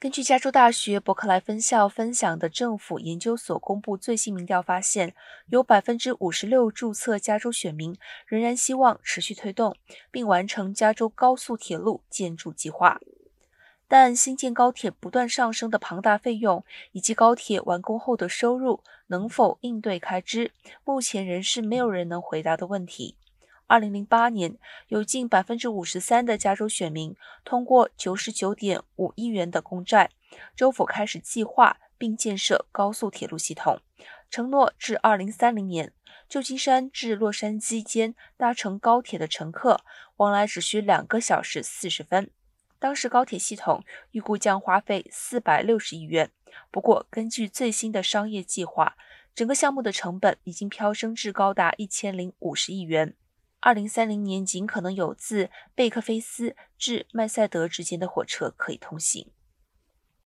根据加州大学伯克莱分校分享的政府研究所公布最新民调发现，有百分之五十六注册加州选民仍然希望持续推动并完成加州高速铁路建筑计划。但新建高铁不断上升的庞大费用，以及高铁完工后的收入能否应对开支，目前仍是没有人能回答的问题。二零零八年，有近百分之五十三的加州选民通过九十九点五亿元的公债，州府开始计划并建设高速铁路系统，承诺至二零三零年，旧金山至洛杉矶间搭乘高铁的乘客往来只需两个小时四十分。当时高铁系统预估将花费四百六十亿元，不过根据最新的商业计划，整个项目的成本已经飙升至高达一千零五十亿元。二零三零年，尽可能有自贝克菲斯至麦塞德之间的火车可以通行。